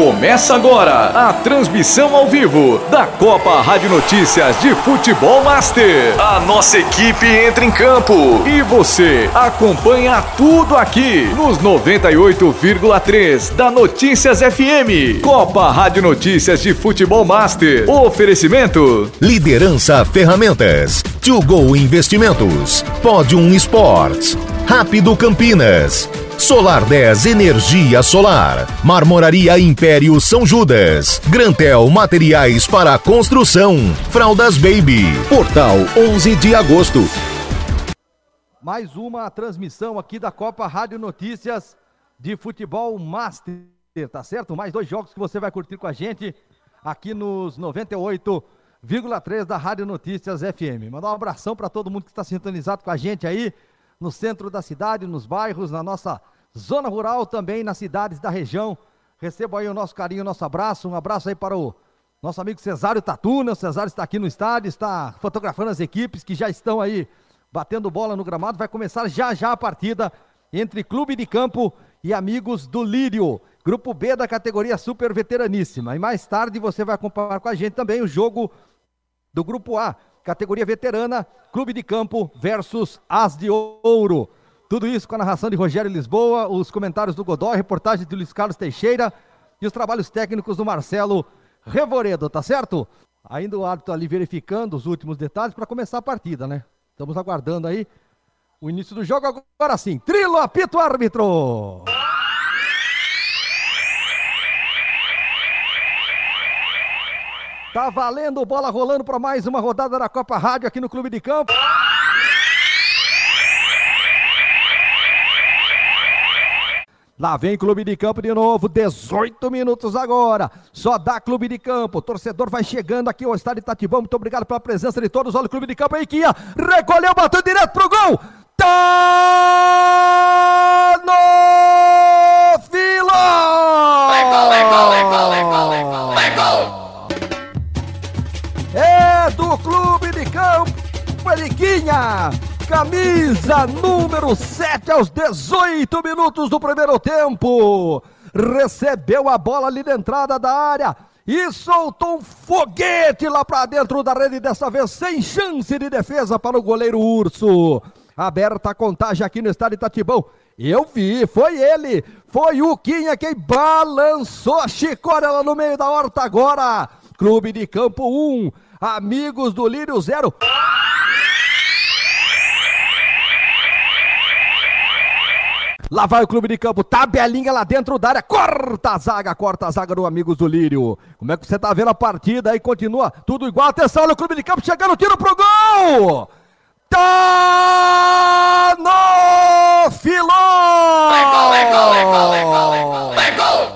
Começa agora a transmissão ao vivo da Copa Rádio Notícias de Futebol Master. A nossa equipe entra em campo e você acompanha tudo aqui nos 98,3 da Notícias FM. Copa Rádio Notícias de Futebol Master. Oferecimento: Liderança Ferramentas, To Go Investimentos, Podium Sports, Rápido Campinas. Solar 10 Energia Solar. Marmoraria Império São Judas. Grantel Materiais para Construção. Fraldas Baby. Portal 11 de agosto. Mais uma transmissão aqui da Copa Rádio Notícias de Futebol Master, tá certo? Mais dois jogos que você vai curtir com a gente aqui nos 98,3 da Rádio Notícias FM. Mandar um abração para todo mundo que está sintonizado com a gente aí no centro da cidade, nos bairros, na nossa zona rural, também nas cidades da região. Recebo aí o nosso carinho, o nosso abraço. Um abraço aí para o nosso amigo Cesário Tatuna. O Cesário está aqui no estádio, está fotografando as equipes que já estão aí batendo bola no gramado. Vai começar já já a partida entre Clube de Campo e Amigos do Lírio. Grupo B da categoria Super Veteraníssima. E mais tarde você vai acompanhar com a gente também o jogo do Grupo A, categoria veterana, Clube de Campo versus As de Ouro. Tudo isso com a narração de Rogério Lisboa, os comentários do Godoy, reportagem de Luiz Carlos Teixeira e os trabalhos técnicos do Marcelo Revoredo, tá certo? Ainda o árbitro ali verificando os últimos detalhes para começar a partida, né? Estamos aguardando aí o início do jogo. Agora sim, trilo, apito árbitro! Tá valendo, bola rolando para mais uma rodada da Copa Rádio aqui no Clube de Campo. Lá vem Clube de Campo de novo, 18 minutos agora. Só dá Clube de Campo. O torcedor vai chegando aqui ao estádio Itatibão. Muito obrigado pela presença de todos. Olha o Clube de Campo aí que ia. Recolheu, bateu direto pro gol. Tá no fila! Vai vai vai vai Camisa número 7 aos 18 minutos do primeiro tempo. Recebeu a bola ali na entrada da área e soltou um foguete lá para dentro da rede, dessa vez sem chance de defesa para o goleiro Urso. Aberta a contagem aqui no estádio Itatibão. Eu vi, foi ele, foi o Quinha quem balançou a chicória lá no meio da horta agora. Clube de Campo 1, Amigos do Lírio 0. Lá vai o clube de campo, tabelinha lá dentro da área, corta a zaga, corta a zaga do Amigos do Lírio. Como é que você tá vendo a partida aí? Continua tudo igual. Atenção, olha o clube de campo chegando, tiro pro gol! Tá no filó! Vai gol, vai gol, vai gol, vai gol, vai gol, vai gol.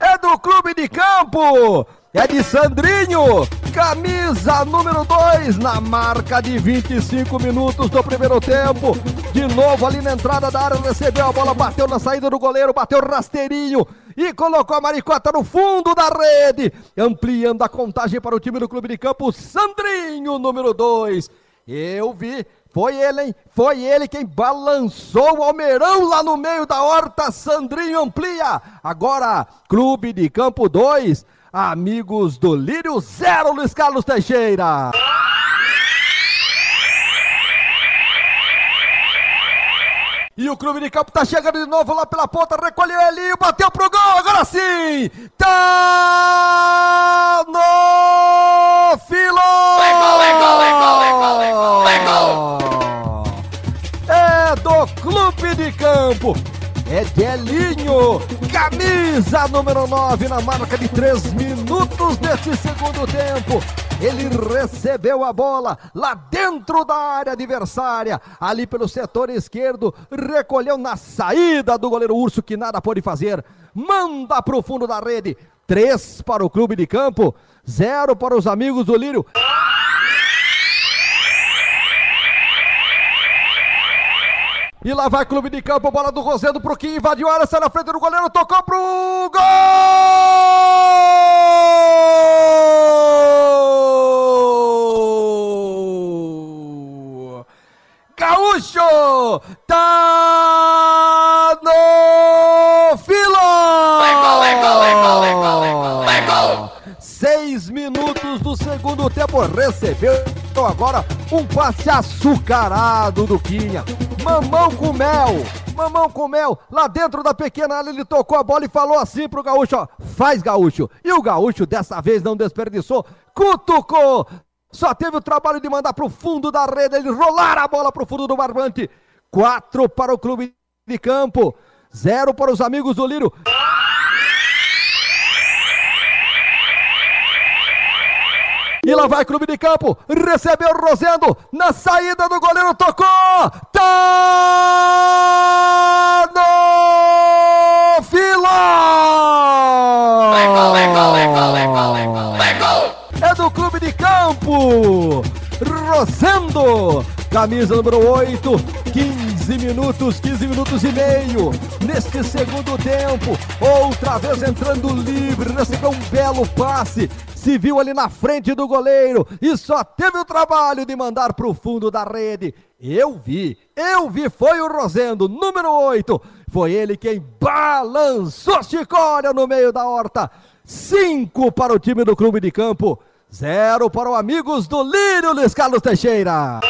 É do clube de campo! É de Sandrinho, camisa número 2, na marca de 25 minutos do primeiro tempo. De novo ali na entrada da área, recebeu a bola, bateu na saída do goleiro, bateu rasteirinho e colocou a maricota no fundo da rede, ampliando a contagem para o time do clube de campo, Sandrinho, número 2. Eu vi, foi ele, hein? Foi ele quem balançou o Almeirão lá no meio da horta. Sandrinho amplia. Agora, Clube de Campo 2, Amigos do Lírio 0, Luiz Carlos Teixeira. E o clube de campo tá chegando de novo lá pela ponta, recolheu ele, bateu pro gol, agora sim! Tá no filão! Vai gol, vai gol, vai gol, vai gol, vai gol, vai gol. É do clube de campo. É Delinho, camisa número 9 na marca de 3 minutos desse segundo tempo. Ele recebeu a bola lá dentro da área adversária, ali pelo setor esquerdo, recolheu na saída do goleiro Urso que nada pôde fazer. Manda pro fundo da rede. 3 para o clube de campo, 0 para os amigos do Lírio. E lá vai Clube de Campo, bola do Rosendo pro que invadiu a área, sai na frente do goleiro, tocou pro gol! Gaúcho tá no filo! Seis minutos do segundo tempo. Recebeu agora um passe açucarado do Quinha. Mamão com mel, mamão com mel. Lá dentro da pequena área ele tocou a bola e falou assim pro Gaúcho: ó, faz Gaúcho. E o Gaúcho dessa vez não desperdiçou, cutucou. Só teve o trabalho de mandar pro fundo da rede, ele rolar a bola pro fundo do barbante. Quatro para o clube de campo, zero para os amigos do Lírio. E lá vai Clube de Campo, recebeu Rosendo, na saída do goleiro tocou, tá no fila! Legal, legal, legal, legal, legal, legal! É do Clube de Campo, Rosendo, camisa número 8, 15 minutos, 15 minutos e meio, neste segundo tempo, outra vez entrando livre, recebeu um belo passe, se viu ali na frente do goleiro e só teve o trabalho de mandar para o fundo da rede. Eu vi, eu vi, foi o Rosendo, número 8. Foi ele quem balançou Chicória no meio da horta. Cinco para o time do clube de campo, zero para o Amigos do Lírio, Luiz Carlos Teixeira.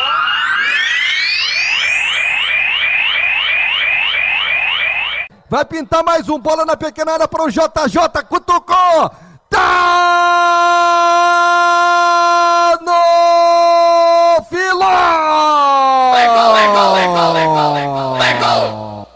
Vai pintar mais um bola na pequena área para o JJ, cutucou! Tá no fila! Legal, legal, legal, legal, legal, legal.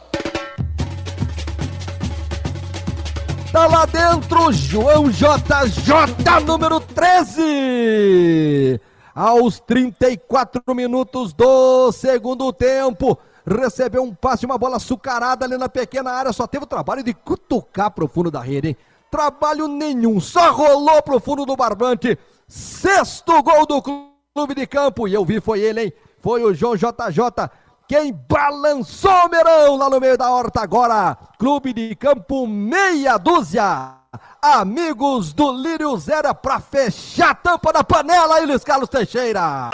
Tá lá dentro João JJ, número 13. Aos 34 minutos do segundo tempo recebeu um passe, uma bola açucarada ali na pequena área, só teve o trabalho de cutucar pro fundo da rede, hein? trabalho nenhum, só rolou pro fundo do barbante. Sexto gol do clube de campo. E eu vi, foi ele, hein? Foi o João JJ. Quem balançou o Merão lá no meio da horta agora. Clube de campo, meia dúzia. Amigos do Lírio Zera para fechar a tampa da panela aí, Luiz Carlos Teixeira.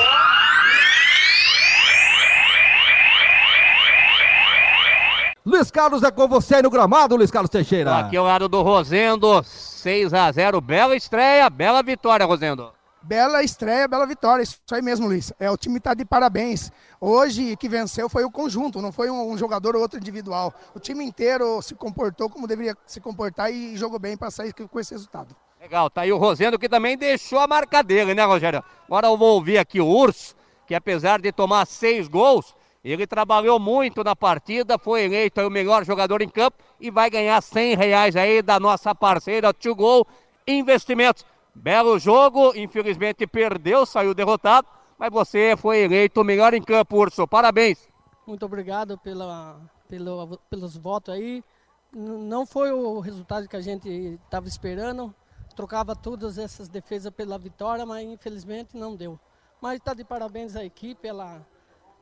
Luiz Carlos é com você aí no gramado, Luiz Carlos Teixeira. Aqui é o lado do Rosendo, 6 a 0 bela estreia, bela vitória, Rosendo. Bela estreia, bela vitória, isso aí mesmo, Luiz. É, o time está de parabéns. Hoje, que venceu foi o conjunto, não foi um, um, jogador ou outro individual. O time inteiro se comportou como deveria se comportar e jogou bem para sair com esse resultado. Legal, tá aí o Rosendo que também deixou a marca dele, né, Rogério? Agora eu vou ouvir aqui o Urso, que apesar de tomar seis gols, ele trabalhou muito na partida, foi eleito o melhor jogador em campo e vai ganhar 100 reais aí da nossa parceira Tio Gol Investimentos. Belo jogo, infelizmente perdeu, saiu derrotado, mas você foi eleito o melhor em campo, Urso. Parabéns. Muito obrigado pela, pelo, pelos votos aí. Não foi o resultado que a gente estava esperando. Trocava todas essas defesas pela vitória, mas infelizmente não deu. Mas está de parabéns à equipe, ela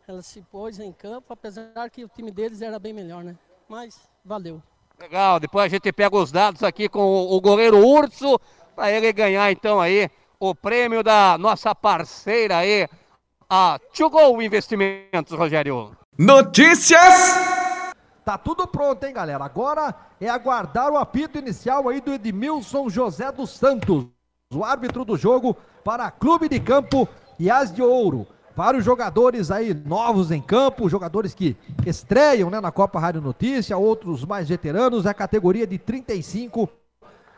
ela se pôs em campo, apesar que o time deles era bem melhor, né? Mas valeu. Legal, depois a gente pega os dados aqui com o goleiro Urso, para ele ganhar então aí o prêmio da nossa parceira aí, a Tugol Investimentos, Rogério. Notícias! Tá tudo pronto, hein, galera? Agora é aguardar o apito inicial aí do Edmilson José dos Santos, o árbitro do jogo para Clube de Campo e As de Ouro vários jogadores aí novos em campo, jogadores que estreiam né, na Copa Rádio Notícia, outros mais veteranos, é a categoria de 35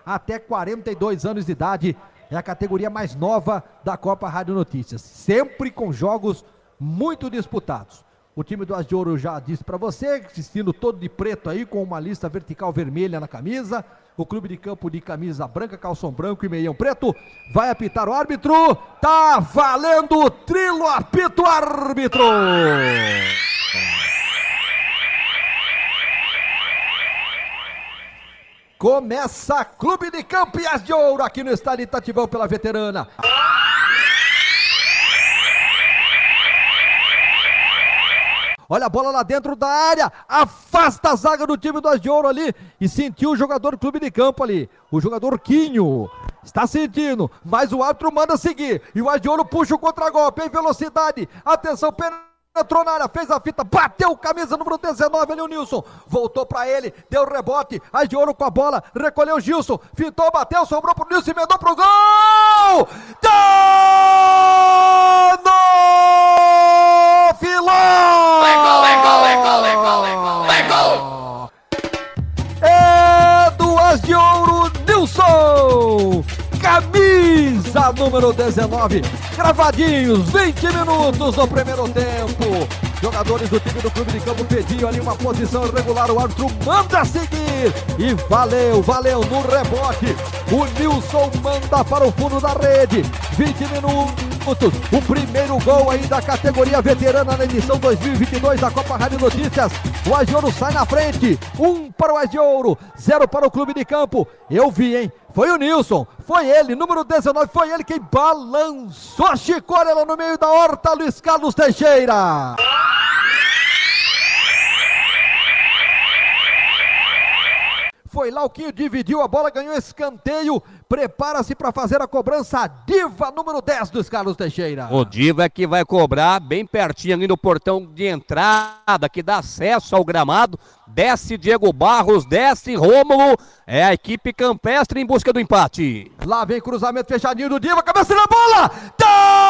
até 42 anos de idade, é a categoria mais nova da Copa Rádio Notícias, sempre com jogos muito disputados. O time do As de Ouro já disse para você, vestindo todo de preto aí, com uma lista vertical vermelha na camisa. O clube de campo de camisa branca, calção branco e meião preto. Vai apitar o árbitro. Tá valendo o trilo, apito árbitro. Começa Clube de Campo e As de Ouro aqui no estádio Itatibão pela veterana. Olha a bola lá dentro da área. Afasta a zaga do time do As de Ouro ali. E sentiu o jogador do clube de campo ali. O jogador Quinho. Está sentindo, mas o árbitro manda seguir. E o As de Ouro puxa o contragolpe em velocidade. Atenção, entrou na área, fez a fita, bateu camisa número 19 ali o Nilson, voltou para ele, deu rebote, aí de ouro com a bola, recolheu o Gilson, fitou, bateu, sobrou pro Nilson, emendou pro gol! Dano Camisa número 19. Cravadinhos, 20 minutos no primeiro tempo. Jogadores do time do clube de campo pediam ali uma posição irregular. O árbitro manda seguir. E valeu, valeu no rebote. O Nilson manda para o fundo da rede. 20 minutos. O primeiro gol aí da categoria veterana na edição 2022 da Copa Rádio Notícias. O Agiouro sai na frente. Um para o Agiouro, zero para o clube de campo. Eu vi, hein? Foi o Nilson, foi ele, número 19, foi ele quem balançou a chicória lá no meio da horta, Luiz Carlos Teixeira. Foi lá o que dividiu a bola, ganhou escanteio, prepara-se para fazer a cobrança. Diva número 10 dos Carlos Teixeira. O Diva é que vai cobrar bem pertinho ali no portão de entrada, que dá acesso ao gramado. Desce Diego Barros, desce Rômulo. É a equipe campestre em busca do empate. Lá vem cruzamento fechadinho do Diva, cabeça na bola! No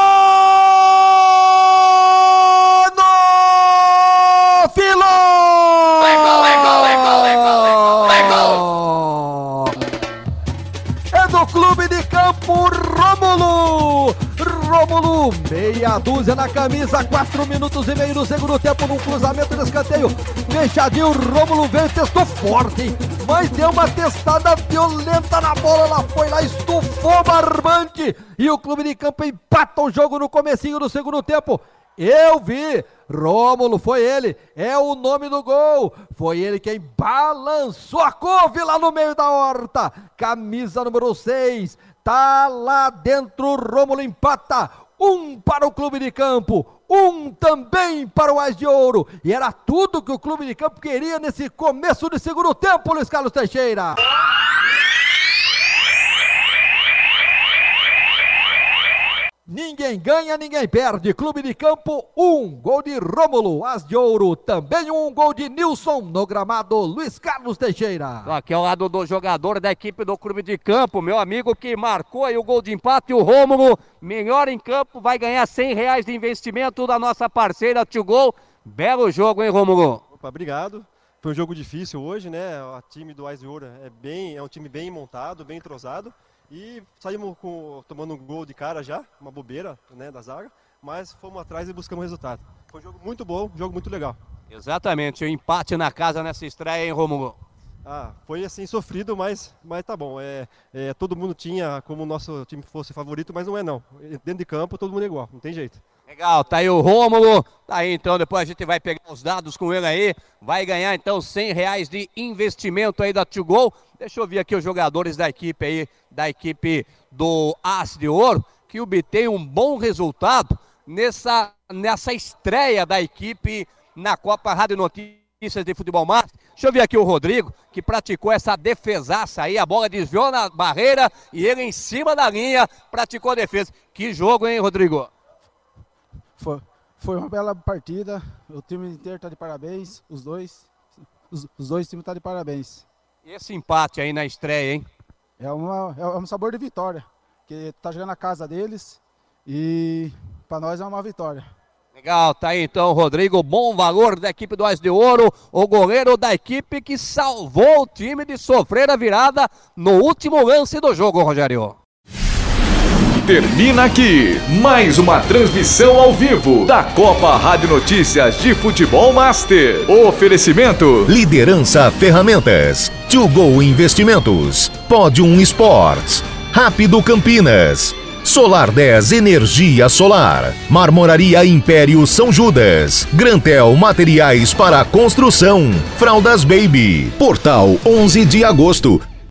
meia dúzia na camisa, quatro minutos e meio no segundo tempo, num cruzamento de escanteio. Fechadinho, Rômulo veio, testou forte, mas deu uma testada violenta na bola, ela foi lá, estufou barbante, e o clube de campo empata o jogo no comecinho do segundo tempo. Eu vi, Rômulo, foi ele, é o nome do gol, foi ele quem balançou a couve lá no meio da horta, camisa número 6, Tá lá dentro, Rômulo empata. Um para o clube de campo, um também para o Ás de Ouro. E era tudo que o clube de campo queria nesse começo de segundo tempo, Luiz Carlos Teixeira. Ninguém ganha, ninguém perde. Clube de Campo, um gol de Rômulo, As de Ouro, também um gol de Nilson no gramado Luiz Carlos Teixeira. Aqui ao lado do jogador da equipe do Clube de Campo, meu amigo que marcou aí o gol de empate, o Rômulo, melhor em campo, vai ganhar 100 reais de investimento da nossa parceira Tio Gol. Belo jogo, hein, Rômulo? Opa, obrigado. Foi um jogo difícil hoje, né? O time do Ais de Ouro é, bem, é um time bem montado, bem entrosado. E saímos com, tomando um gol de cara já, uma bobeira né, da zaga, mas fomos atrás e buscamos resultado. Foi um jogo muito bom, um jogo muito legal. Exatamente, o empate na casa nessa estreia, hein, Romulo? Ah, foi assim sofrido, mas, mas tá bom. É, é, todo mundo tinha como o nosso time fosse favorito, mas não é não. Dentro de campo todo mundo é igual, não tem jeito. Legal, tá aí o Rômulo, tá aí então, depois a gente vai pegar os dados com ele aí, vai ganhar então 100 reais de investimento aí da Tio Gol. Deixa eu ver aqui os jogadores da equipe aí, da equipe do As de Ouro, que obtém um bom resultado nessa, nessa estreia da equipe na Copa Rádio Notícias de Futebol Master. Deixa eu ver aqui o Rodrigo, que praticou essa defesaça aí, a bola desviou na barreira e ele em cima da linha praticou a defesa. Que jogo, hein, Rodrigo? Foi, foi uma bela partida. O time inteiro está de parabéns. Os dois. Os, os dois times estão tá de parabéns. E esse empate aí na estreia, hein? É, uma, é um sabor de vitória. Que tá jogando a casa deles. E para nós é uma vitória. Legal, tá aí então, Rodrigo, bom valor da equipe do Ás de Ouro, o goleiro da equipe que salvou o time de sofrer a virada no último lance do jogo, Rogério. Termina aqui mais uma transmissão ao vivo da Copa Rádio Notícias de Futebol Master. Oferecimento: Liderança Ferramentas, To Go Investimentos, Podium Sports, Rápido Campinas. Solar 10 Energia Solar. Marmoraria Império São Judas. Grantel Materiais para Construção. Fraldas Baby. Portal 11 de agosto.